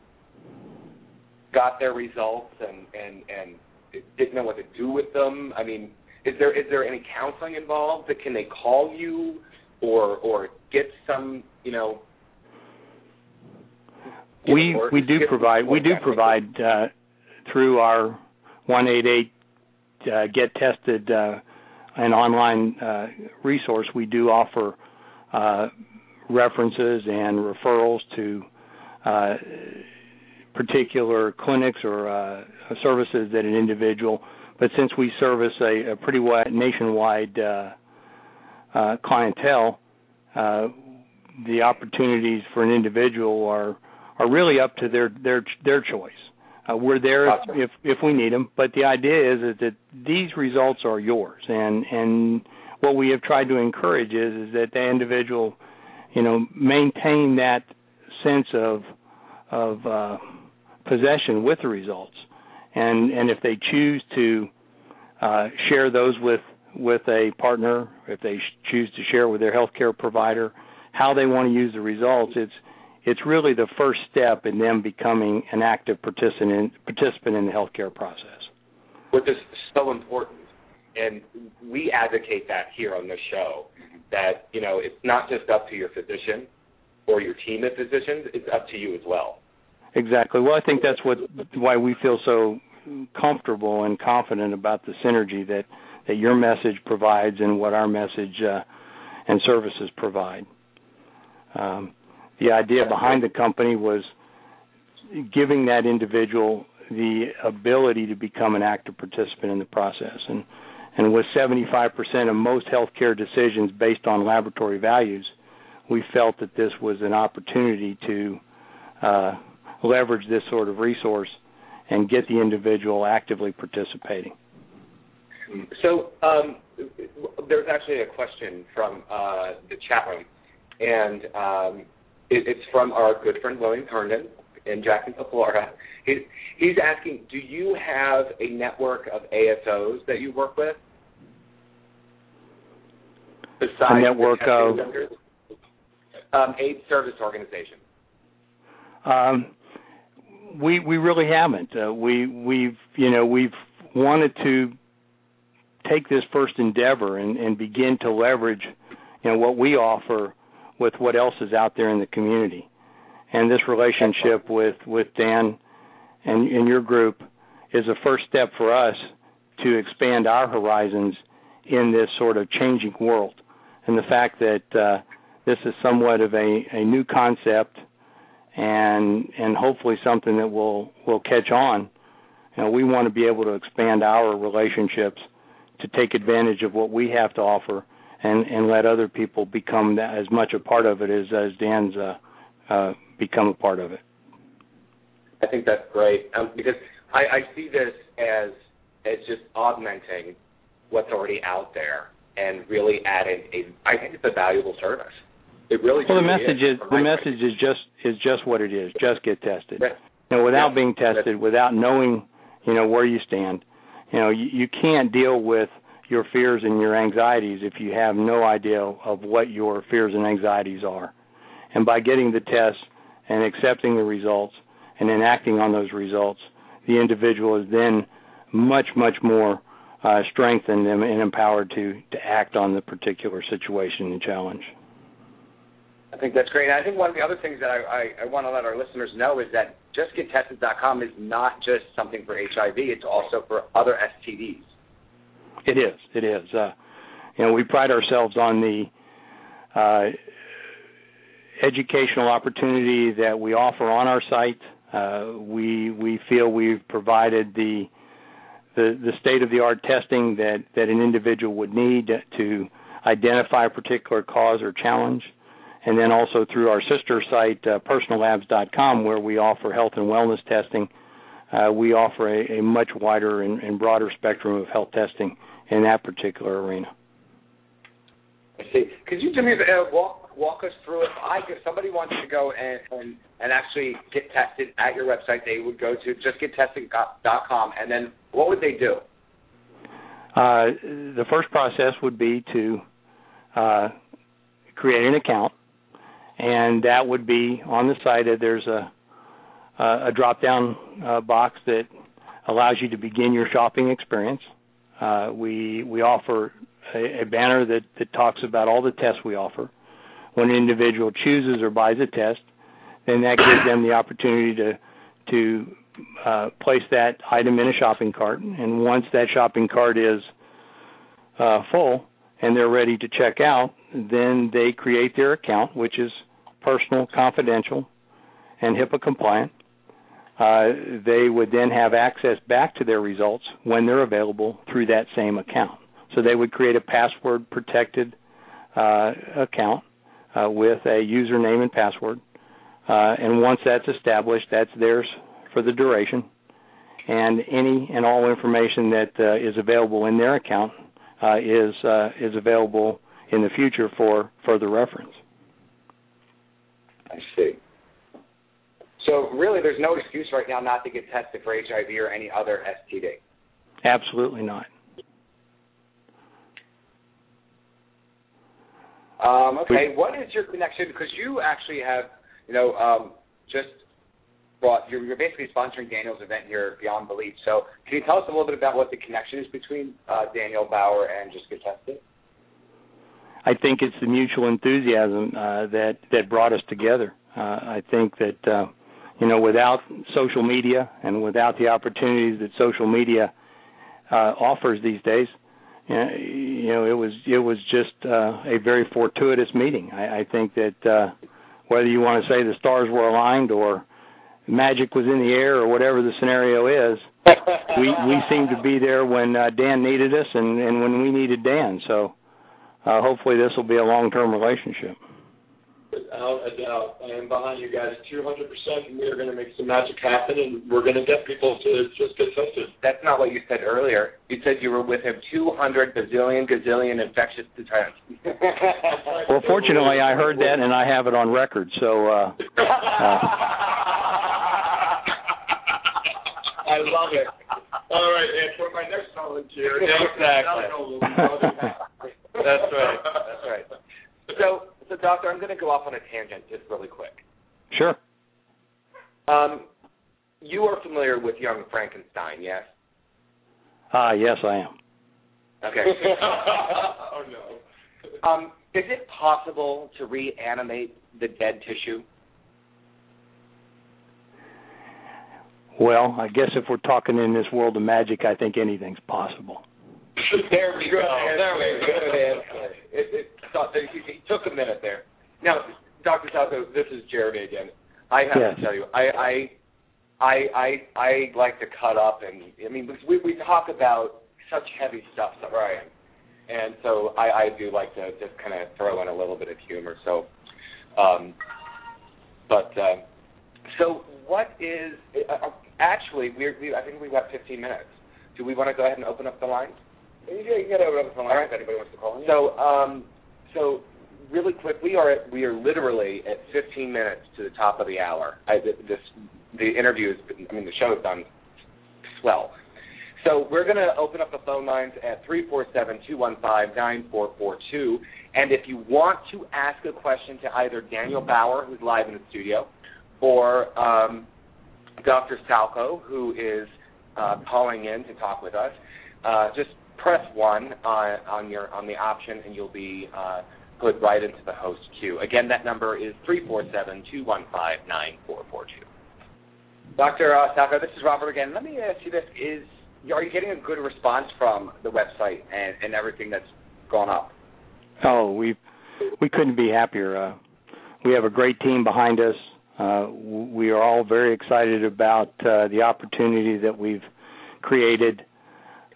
got their results and and and didn't know what to do with them? I mean, is there is there any counseling involved? That Can they call you or or get some you know we we do provide we do provide uh, through our one eight eight uh, get tested uh, an online uh, resource. We do offer uh, references and referrals to uh, particular clinics or services that an individual. But since we service a, a pretty wide nationwide clientele, the opportunities for an individual are are really up to their their their choice. Uh, we're there if, if if we need them, but the idea is, is that these results are yours, and and what we have tried to encourage is is that the individual, you know, maintain that sense of of uh, possession with the results, and and if they choose to uh, share those with with a partner, if they choose to share with their healthcare provider, how they want to use the results, it's it's really the first step in them becoming an active participant participant in the healthcare process. Which is so important, and we advocate that here on this show. That you know, it's not just up to your physician or your team of physicians; it's up to you as well. Exactly. Well, I think that's what why we feel so comfortable and confident about the synergy that that your message provides and what our message uh, and services provide. Um, the idea behind the company was giving that individual the ability to become an active participant in the process and and with 75% of most healthcare decisions based on laboratory values we felt that this was an opportunity to uh, leverage this sort of resource and get the individual actively participating. So um, there's actually a question from uh, the chat room, and um, it, it's from our good friend William Herndon in Jacksonville, Florida. He's, he's asking, do you have a network of ASOs that you work with? Besides a network of um, aid service organization. Um, we we really haven't. Uh, we we've you know we've wanted to take this first endeavor and, and begin to leverage you know what we offer with what else is out there in the community. And this relationship with with Dan and, and your group is a first step for us to expand our horizons in this sort of changing world. And the fact that uh, this is somewhat of a, a new concept and and hopefully something that will will catch on. You know, we want to be able to expand our relationships to take advantage of what we have to offer and and let other people become that, as much a part of it as as Dan's uh, uh, become a part of it. I think that's great um, because I, I see this as as just augmenting what's already out there and really adding a. I think it's a valuable service. It really. Well, the message is, is the message is just is just what it is. Just get tested. Know, without yeah. being tested, without knowing, you know, where you stand, you know, you, you can't deal with your fears and your anxieties if you have no idea of what your fears and anxieties are. And by getting the test and accepting the results and then acting on those results, the individual is then much, much more uh, strengthened and, and empowered to, to act on the particular situation and challenge. I think that's great. And I think one of the other things that I, I, I want to let our listeners know is that justgettested.com is not just something for HIV; it's also for other STDs. It is. It is. Uh, you know, we pride ourselves on the uh, educational opportunity that we offer on our site. Uh, we we feel we've provided the the, the state of the art testing that, that an individual would need to identify a particular cause or challenge. And then also through our sister site, uh, personallabs.com, where we offer health and wellness testing, uh, we offer a, a much wider and, and, broader spectrum of health testing in that particular arena. I see. Could you, Jimmy, uh, walk walk us through it? I, if somebody wants to go and, and and actually get tested at your website, they would go to justgettested.com, and then what would they do? Uh, the first process would be to uh, create an account, and that would be on the site. There's a a drop down uh, box that allows you to begin your shopping experience. Uh, we we offer a, a banner that, that talks about all the tests we offer. When an individual chooses or buys a test, then that gives them the opportunity to to uh, place that item in a shopping cart. And once that shopping cart is uh, full and they're ready to check out, then they create their account, which is personal, confidential, and HIPAA compliant. Uh, they would then have access back to their results when they're available through that same account. So they would create a password protected uh, account uh, with a username and password. Uh, and once that's established, that's theirs for the duration. And any and all information that uh, is available in their account uh, is is available in the future for further reference. I see. So really, there's no excuse right now not to get tested for HIV or any other STD. Absolutely not. Um, okay, what is your connection? Because you actually have, you know, um, just brought. You're, you're, basically sponsoring Daniel's event here, Beyond Belief. So, can you tell us a little bit about what the connection is between uh, Daniel Bauer and Just Get Tested? I think it's the mutual enthusiasm uh, that that brought us together. Uh, I think that uh, you know, without social media and without the opportunities that social media uh, offers these days, you know, it was it was just uh, a very fortuitous meeting. I, I think that uh, whether you want to say the stars were aligned or magic was in the air or whatever the scenario is, we we seemed to be there when uh, Dan needed us and and when we needed Dan. So uh, hopefully this will be a long term relationship without a doubt. I am behind you guys 200%, we are going to make some magic happen, and we're going to get people to just get tested. That's not what you said earlier. You said you were with him 200 bazillion gazillion infectious diseases. well, fortunately, I heard that, and I have it on record. So. Uh, uh, I love it. All right, and for my next volunteer, exactly. That's right. That's right. So so, doctor, I'm going to go off on a tangent just really quick. Sure. Um, you are familiar with Young Frankenstein, yes? Ah, uh, yes, I am. Okay. oh no. Um, is it possible to reanimate the dead tissue? Well, I guess if we're talking in this world of magic, I think anything's possible. there we go. There we go. It, it, it took a minute there. Now, Dr. Salko, this is Jeromy again. I have yes. to tell you, I, I, I, I, I like to cut up, and I mean, we we talk about such heavy stuff, right? And so I, I do like to just kind of throw in a little bit of humor. So, um, but uh, so what is uh, uh actually? We're, we I think we've got 15 minutes. Do we want to go ahead and open up the lines? Yeah, you can open up the lines All right. if anybody wants to call in. So, um, so really quick, we are at, we are literally at 15 minutes to the top of the hour. I, this the interview is I mean the show is done swell. So we're going to open up the phone lines at 347-215-9442. And if you want to ask a question to either Daniel Bauer, who's live in the studio, or um, Dr. Salko, who is uh, calling in to talk with us, uh, just press one on, on your on the option, and you'll be uh, put right into the host queue. Again, that number is three four seven two one five nine four four two. Dr. Uh, Salko, this is Robert again. Let me ask you this: Is are you getting a good response from the website and, and everything that's gone up? Oh, we we couldn't be happier. Uh, we have a great team behind us. Uh, we are all very excited about uh, the opportunity that we've created.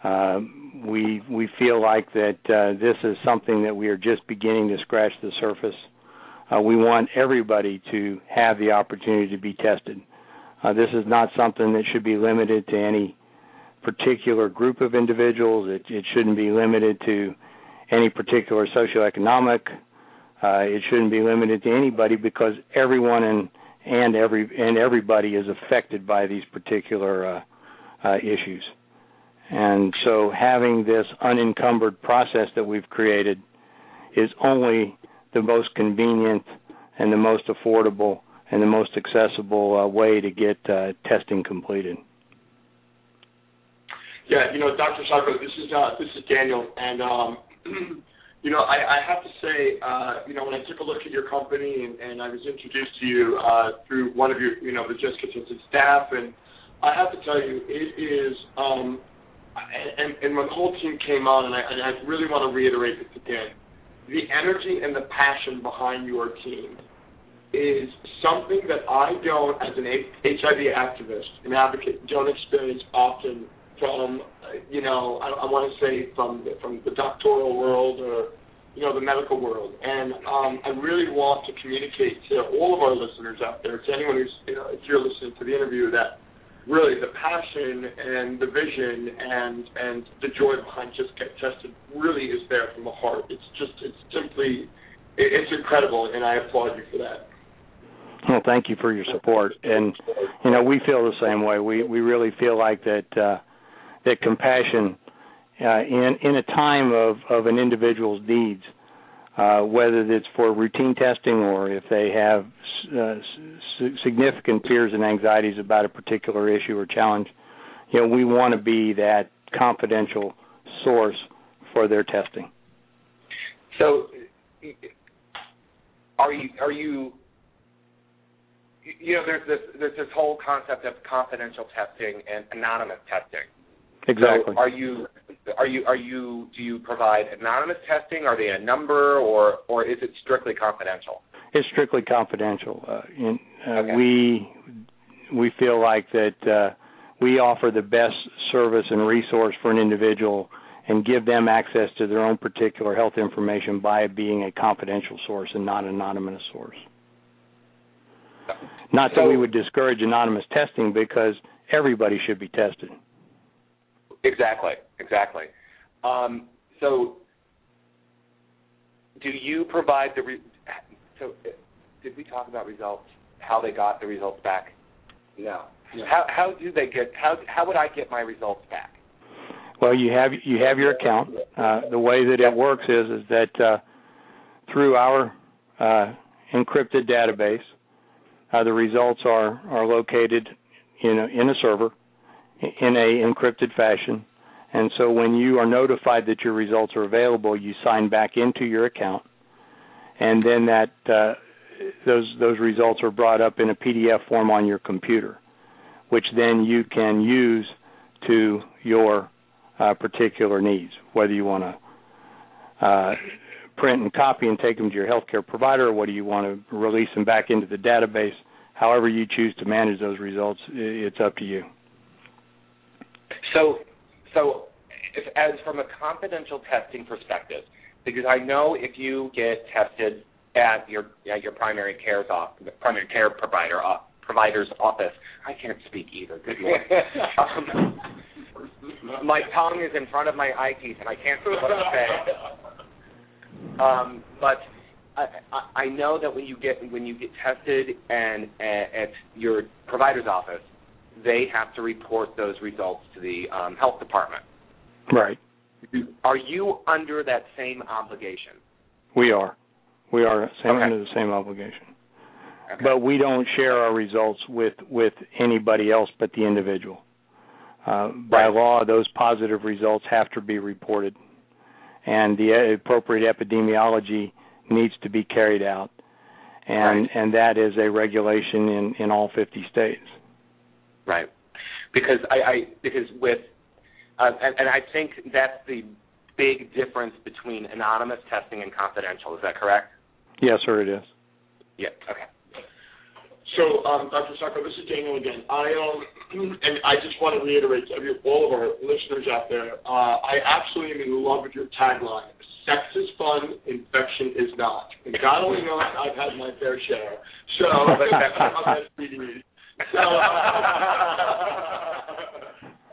Uh, we we feel like that uh, this is something that we are just beginning to scratch the surface. Uh, we want everybody to have the opportunity to be tested. Uh, this is not something that should be limited to any particular group of individuals. It, it shouldn't be limited to any particular socioeconomic. Uh, it shouldn't be limited to anybody because everyone and and every and everybody is affected by these particular uh, uh, issues. And so, having this unencumbered process that we've created is only the most convenient and the most affordable and the most accessible uh, way to get uh, testing completed. Yeah, you know, Dr. Salko, this is uh, this is Daniel, and um, you know, I, I have to say, uh, you know, when I took a look at your company and, and I was introduced to you uh, through one of your, you know, the Just Tested staff, and I have to tell you, it is, um, and, and when the whole team came on, and I, and I really want to reiterate this again, the energy and the passion behind your team is something that I don't, as an HIV activist, an advocate, don't experience often from you know I, I want to say from the, from the doctoral world or you know the medical world, and um, I really want to communicate to all of our listeners out there, to anyone who's you know if you're listening to the interview, that really the passion and the vision and and the joy behind just get tested really is there from the heart. It's just it's simply it's incredible, and I applaud you for that. Well, thank you for your support, and you know we feel the same way. We we really feel like that. Uh, that compassion uh, in in a time of of an individual's needs, uh, whether it's for routine testing or if they have uh, s- significant fears and anxieties about a particular issue or challenge, you know, we want to be that confidential source for their testing. So, are you are you you know there's this there's this whole concept of confidential testing and anonymous testing Exactly. So are you are you are you do you provide anonymous testing? Are they a number or or is it strictly confidential? It's strictly confidential. Uh, in, uh, okay. We we feel like that uh, we offer the best service and resource for an individual and give them access to their own particular health information by being a confidential source and not an anonymous source. Not so, that we would discourage anonymous testing because everybody should be tested. Exactly, exactly. Um, so, do you provide the re- so? Did we talk about results? How they got the results back? No. Yeah. How how do they get how how would I get my results back? Well, you have you have your account. Uh, the way that it works is is that uh, through our uh, encrypted database, uh, the results are are located in a, in a server in a encrypted fashion. And so when you are notified that your results are available, you sign back into your account, and then that uh, those those results are brought up in a PDF form on your computer, which then you can use to your uh, particular needs, whether you want to uh, print and copy and take them to your healthcare provider, or whether you want to release them back into the database. However you choose to manage those results, it's up to you. So, so if, as from a confidential testing perspective, because I know if you get tested at your at your primary care's off, primary care provider uh, provider's office, I can't speak either. Good lord. um, my tongue is in front of my eye teeth, and I can't see what I'm saying. Um, but I, I, I know that when you get when you get tested and at your provider's office, they have to report those results to the um, health department. Right. Are you under that same obligation? We are. We are same, okay. under the same obligation. Okay. But we don't share our results with with anybody else but the individual. Uh, by right. law, those positive results have to be reported, and the appropriate epidemiology needs to be carried out, and right. and that is a regulation in in all 50 states. Right. Because I, I because with uh, and, and I think that's the big difference between anonymous testing and confidential. Is that correct? Yes, sir, it is. Yeah. Okay. So, um, Dr. Salko, this is Daniel again. I um, and I just want to reiterate to every, all of our listeners out there, uh, I absolutely am in love with your tagline. Sex is fun, infection is not. And God only knows I've had my fair share. So, so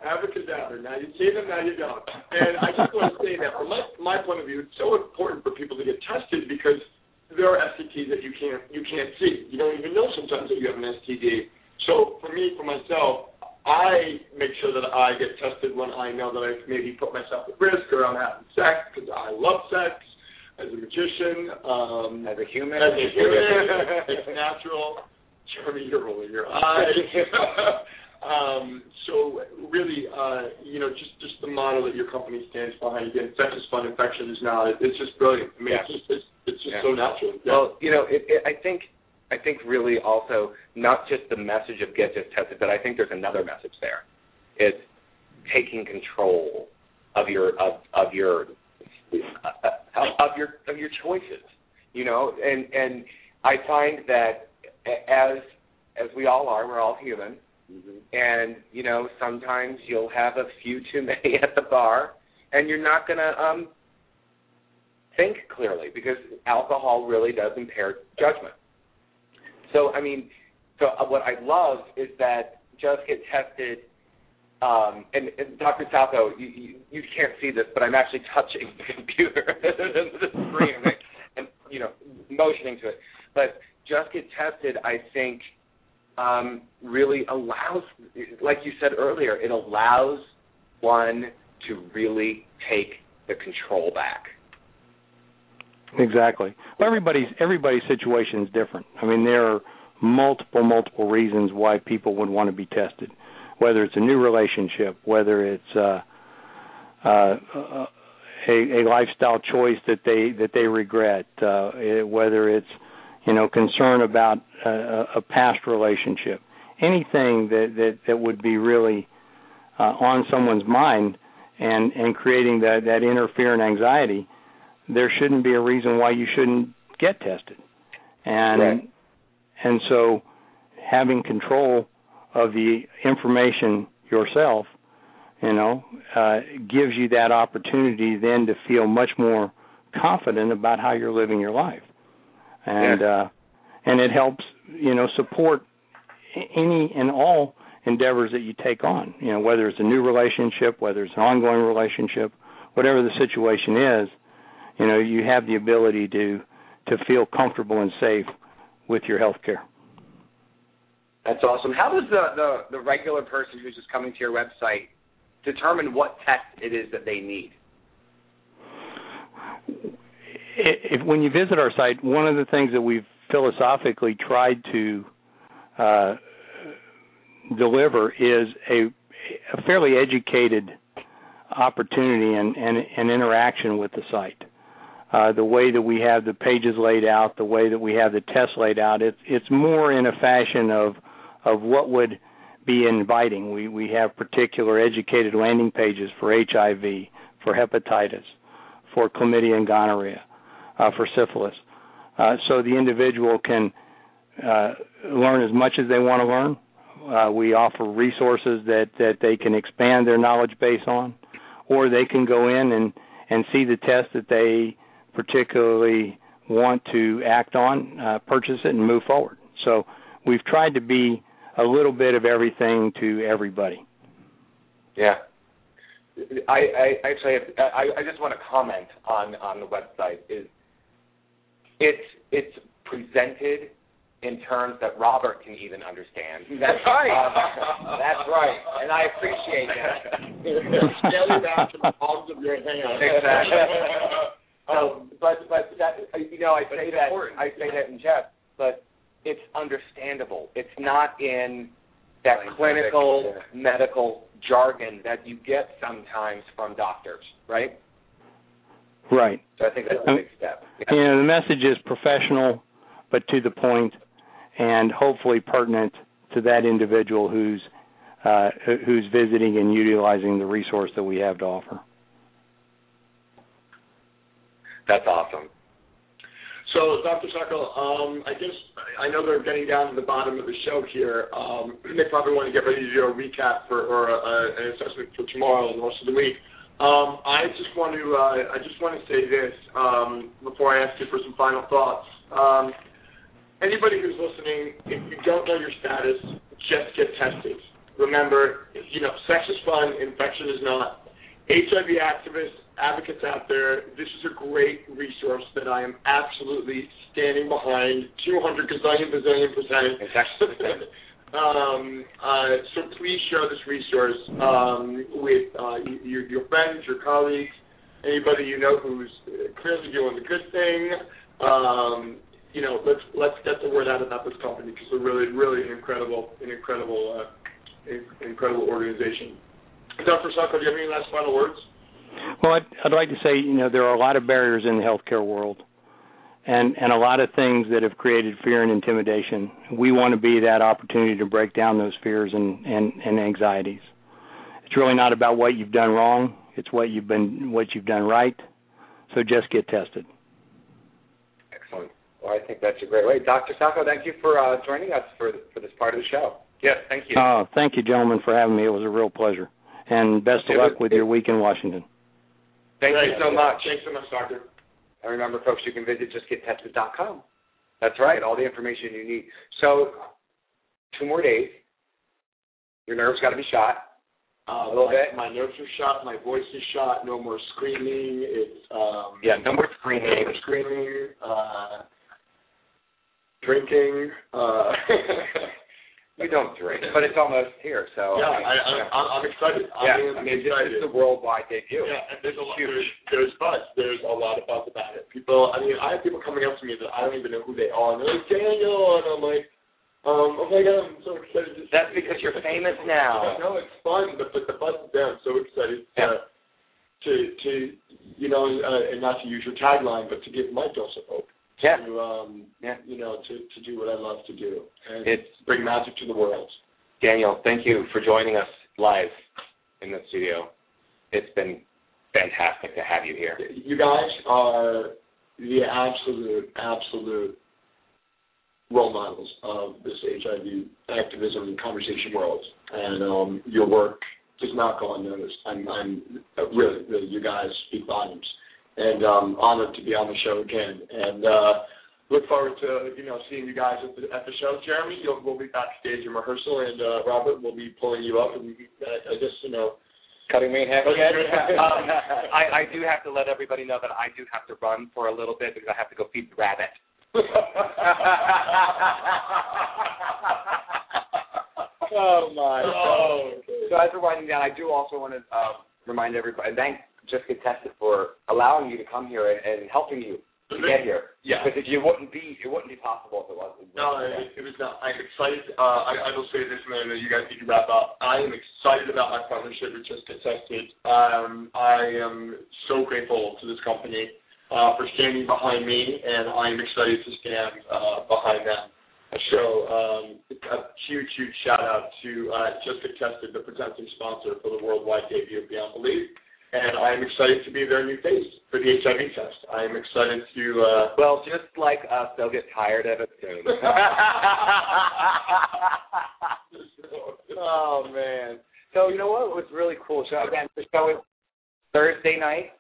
abracadabra. Now you see them, now you don't. And I just want to say that from my, my point of view, it's so important for people to get tested because there are STDs that you can't you can't see. You don't even know sometimes that you have an STD. So for me, for myself, I make sure that I get tested when I know that I maybe put myself at risk or I'm having sex because I love sex as a magician, um, as a human, as a human, it's natural. Jeromy, you're rolling your eyes. um, so really, uh, you know, just just the model that your company stands behind. Again, sex is fun, infection is not. It's just brilliant. I mean, Yeah. it's just it's, it's just Yeah. so natural. Yeah. Well, you know, it, it, I think I think really also not just the message of get just tested, but I think there's another message there. It's taking control of your of of your uh, of your of your choices. You know, and and I find that as as we all are, we're all human, and you know sometimes you'll have a few too many at the bar, and you're not gonna um think clearly because alcohol really does impair judgment. So I mean, so uh, what I love is that just get tested. Um, and, and Dr. Salko, you, you, you can't see this, but I'm actually touching the computer, the screen, and you know, motioning to it. But just get tested, I think, um, really allows, like you said earlier, it allows one to really take the control back. Exactly. Well, everybody's everybody's situation is different. I mean, there are multiple multiple reasons why people would want to be tested, whether it's a new relationship, whether it's uh, uh, a, a lifestyle choice that they that they regret, uh, whether it's you know concern about a, a past relationship, anything that that that would be really uh, on someone's mind and and creating that that inner fear and anxiety there shouldn't be a reason why you shouldn't get tested. And Right. and so having control of the information yourself, you know, uh, gives you that opportunity then to feel much more confident about how you're living your life. And uh and it helps, you know, support any and all endeavors that you take on, you know, whether it's a new relationship, whether it's an ongoing relationship, whatever the situation is, you know you have the ability to to feel comfortable and safe with your health care That's awesome. How does the, the, the regular person who's just coming to your website determine what test it is that they need? If when you visit our site one of the things that we've philosophically tried to uh, deliver is a, a fairly educated opportunity and, and, and interaction with the site. Uh, the way that we have the pages laid out, the way that we have the tests laid out, it's it's more in a fashion of of what would be inviting. We we have particular educated landing pages for HIV, for hepatitis, for chlamydia and gonorrhea, for syphilis, uh, so the individual can uh, learn as much as they want to learn. Uh, we offer resources that that they can expand their knowledge base on, or they can go in and and see the test that they particularly want to act on, uh, purchase it, and move forward. So we've tried to be a little bit of everything to everybody. Yeah. I, I actually I, I just want to comment on on the website is it's it's presented in terms that Robert can even understand. That's right. Um, that's right, and I appreciate that. Scale you back to the palms of your hand. Exactly. Um, but but that you know I But say that important. I say that in jest, but it's understandable. It's not in that clinical yeah. medical jargon that you get sometimes from doctors, right? Right. So I think that's a big step. You know, the message is professional, but to the point, and hopefully pertinent to that individual who's uh, who's visiting and utilizing the resource that we have to offer. That's awesome. So, Dr. Salko, um, I guess I know they're getting down to the bottom of the show here. Um, they probably want to get ready to do a recap for or a, a, an assessment for tomorrow and the rest of the week. Um, I just want to uh, I just want to say this um, before I ask you for some final thoughts. Um, anybody who's listening, if you don't know your status, just get tested. Remember, you know, sex is fun, infection is not. HIV activists, advocates out there, this is a great resource that I am absolutely standing behind 200 gazillion bazillion percent. um, uh, so please share this resource um, with uh, your, your friends, your colleagues, anybody you know who's clearly doing the good thing. Um, you know, let's let's get the word out about this company because they're really, really an incredible, an incredible, uh, incredible organization. Dr. Salko, do you have any last final words? Well, I'd, I'd like to say, you know, there are a lot of barriers in the healthcare world, and and a lot of things that have created fear and intimidation. We want to be that opportunity to break down those fears and and, and anxieties. It's really not about what you've done wrong; it's what you've been what you've done right. So just get tested. Excellent. Well, I think that's a great way. Dr. Salko, thank you for uh, joining us for for this part of the show. Yes, thank you. Oh, thank you, gentlemen, for having me. It was a real pleasure. And best of luck with your week in Washington. Thank you so much. Thanks so much, Doctor. And remember, folks, you can visit justgettested.com. That's right, all the information you need. So, two more days. Your nerves got to be shot. Uh, a little my, bit. My nerves are shot. My voice is shot. No more screaming. It's um, Yeah, no more screaming. no more screaming. Uh, drinking. Uh, You don't drink, but it's almost here, so. yeah, I, I, I, I'm, I'm excited. yeah, I'm I mean, this excited. is the worldwide debut. Yeah, and there's a lot. There's, there's buzz. There's a lot of buzz about it. People. I mean, I have people coming up to me that I don't even know who they are, and they're like Daniel, and I'm like, um, oh my god, I'm so excited. To That's because you're famous now. No, it's fun, but but the buzz is there. I'm so excited Yeah. to to to you know, uh, and not to use your tagline, but to give my dose of hope. Yeah. To um, Yeah. you know, to to do what I love to do and It's bring magic to the world. Daniel, thank you for joining us live in the studio. It's been fantastic to have you here. You guys are the absolute, absolute role models of this HIV activism and conversation world, and um, your work does not go unnoticed. I'm, I'm really, really, you guys speak volumes, and um, honored to be on the show again. And uh, look forward to you know seeing you guys at the at the show. Jeromy, you'll, we'll be backstage in rehearsal, and uh, Robert will be pulling you up, and uh, I guess you know. Cutting me in half again. you in half. um, I, I do have to let everybody know that I do have to run for a little bit because I have to go feed the rabbit. oh my! Oh, okay. So as we're winding down, I do also want to uh, remind everybody, and thank Just Get Tested for allowing you to come here and, and helping you to get here. Yeah. Because if you wouldn't be, it wouldn't be possible if it wasn't. No, it, it was not. I'm excited. Uh, I, I will say this, and I know you guys need to wrap up. I am excited about my partnership with Just Get Tested. Um, I am so grateful to this company uh, for standing behind me, and I'm excited to stand uh, behind them. So um, a huge, huge shout out to uh, Just Get Tested, the presenting sponsor for the worldwide debut of Beyond Belief. And I am excited to be their new face for the HIV test. I am excited to uh, Well, just like us, they'll get tired of it soon. oh man! So you know what was really cool? So again, the show is Thursday night.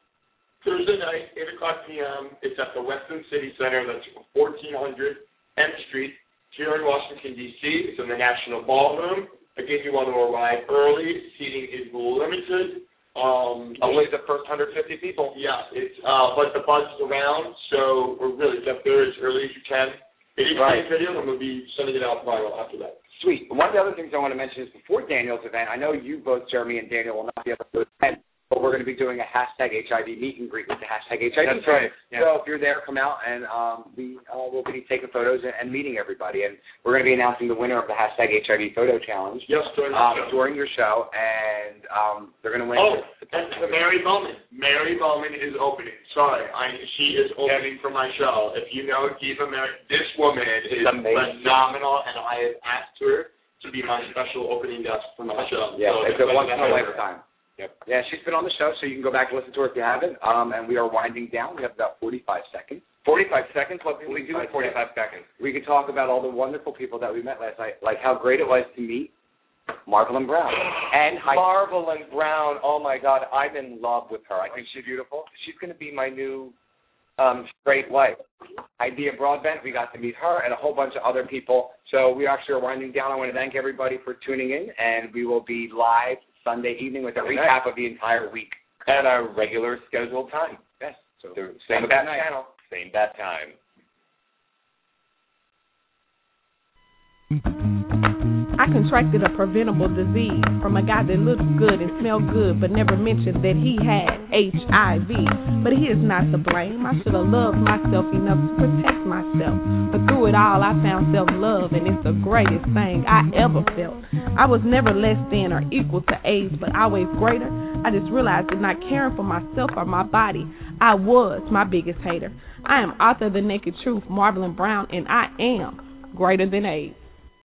Thursday night, 8 o'clock p.m. It's at the Westin City Center. That's 1400 M Street here in Washington, D.C. It's in the National Ballroom. Again, you want to arrive early. Seating is limited. Um, Only the first 150 people. yeah, it's uh, but the buzz is around, so we're really get there as early as you can. It is Right. video, and we'll be sending it out viral after that. Sweet. One of the other things I want to mention is before Daniel's event, I know you both, Jeromy and Daniel, will not be able to attend, we're going to be doing a hashtag HIV meet and greet with the hashtag HIV. That's right, yeah. So if you're there, come out and um, we uh, will be taking photos and, and meeting everybody. And we're going to be announcing the winner of the hashtag HIV photo challenge Yes, during the um, during your show, and um, they're going to win. Oh, and Mary Bowman. Mary Bowman is opening. Sorry, I, she is opening for my show. If you know Diva Mary, this woman is amazing. phenomenal, and I have asked her to be my special opening guest for my show. Yeah, So it's a once in a lifetime. Yep. Yeah, she's been on the show, so you can go back and listen to her if you haven't. Um, and we are winding down. We have about 45 seconds. 45 seconds. What can We do it 45 seconds. We could talk about all the wonderful people that we met last night, like how great it was to meet Marvelyn Brown. And I, Marvelyn Brown. Oh my God, I'm in love with her. I think she's beautiful. she's going to be my new um, straight wife. Hydeia Broadbent, we got to meet her and a whole bunch of other people. So we actually are winding down. I want to thank everybody for tuning in, and we will be live Sunday evening with a recap of the entire week. At our regular scheduled time. Yes. So The same same bat night. channel, same bat time. I contracted a preventable disease from a guy that looked good and smelled good, but never mentioned that he had HIV. But he is not to blame. I should have loved myself enough to protect myself. But through it all, I found self love, and it's the greatest thing I ever felt. I was never less than or equal to AIDS, but always greater. I just realized that not caring for myself or my body, I was my biggest hater. I am author of The Naked Truth, Marvelyn Brown, and I am greater than AIDS.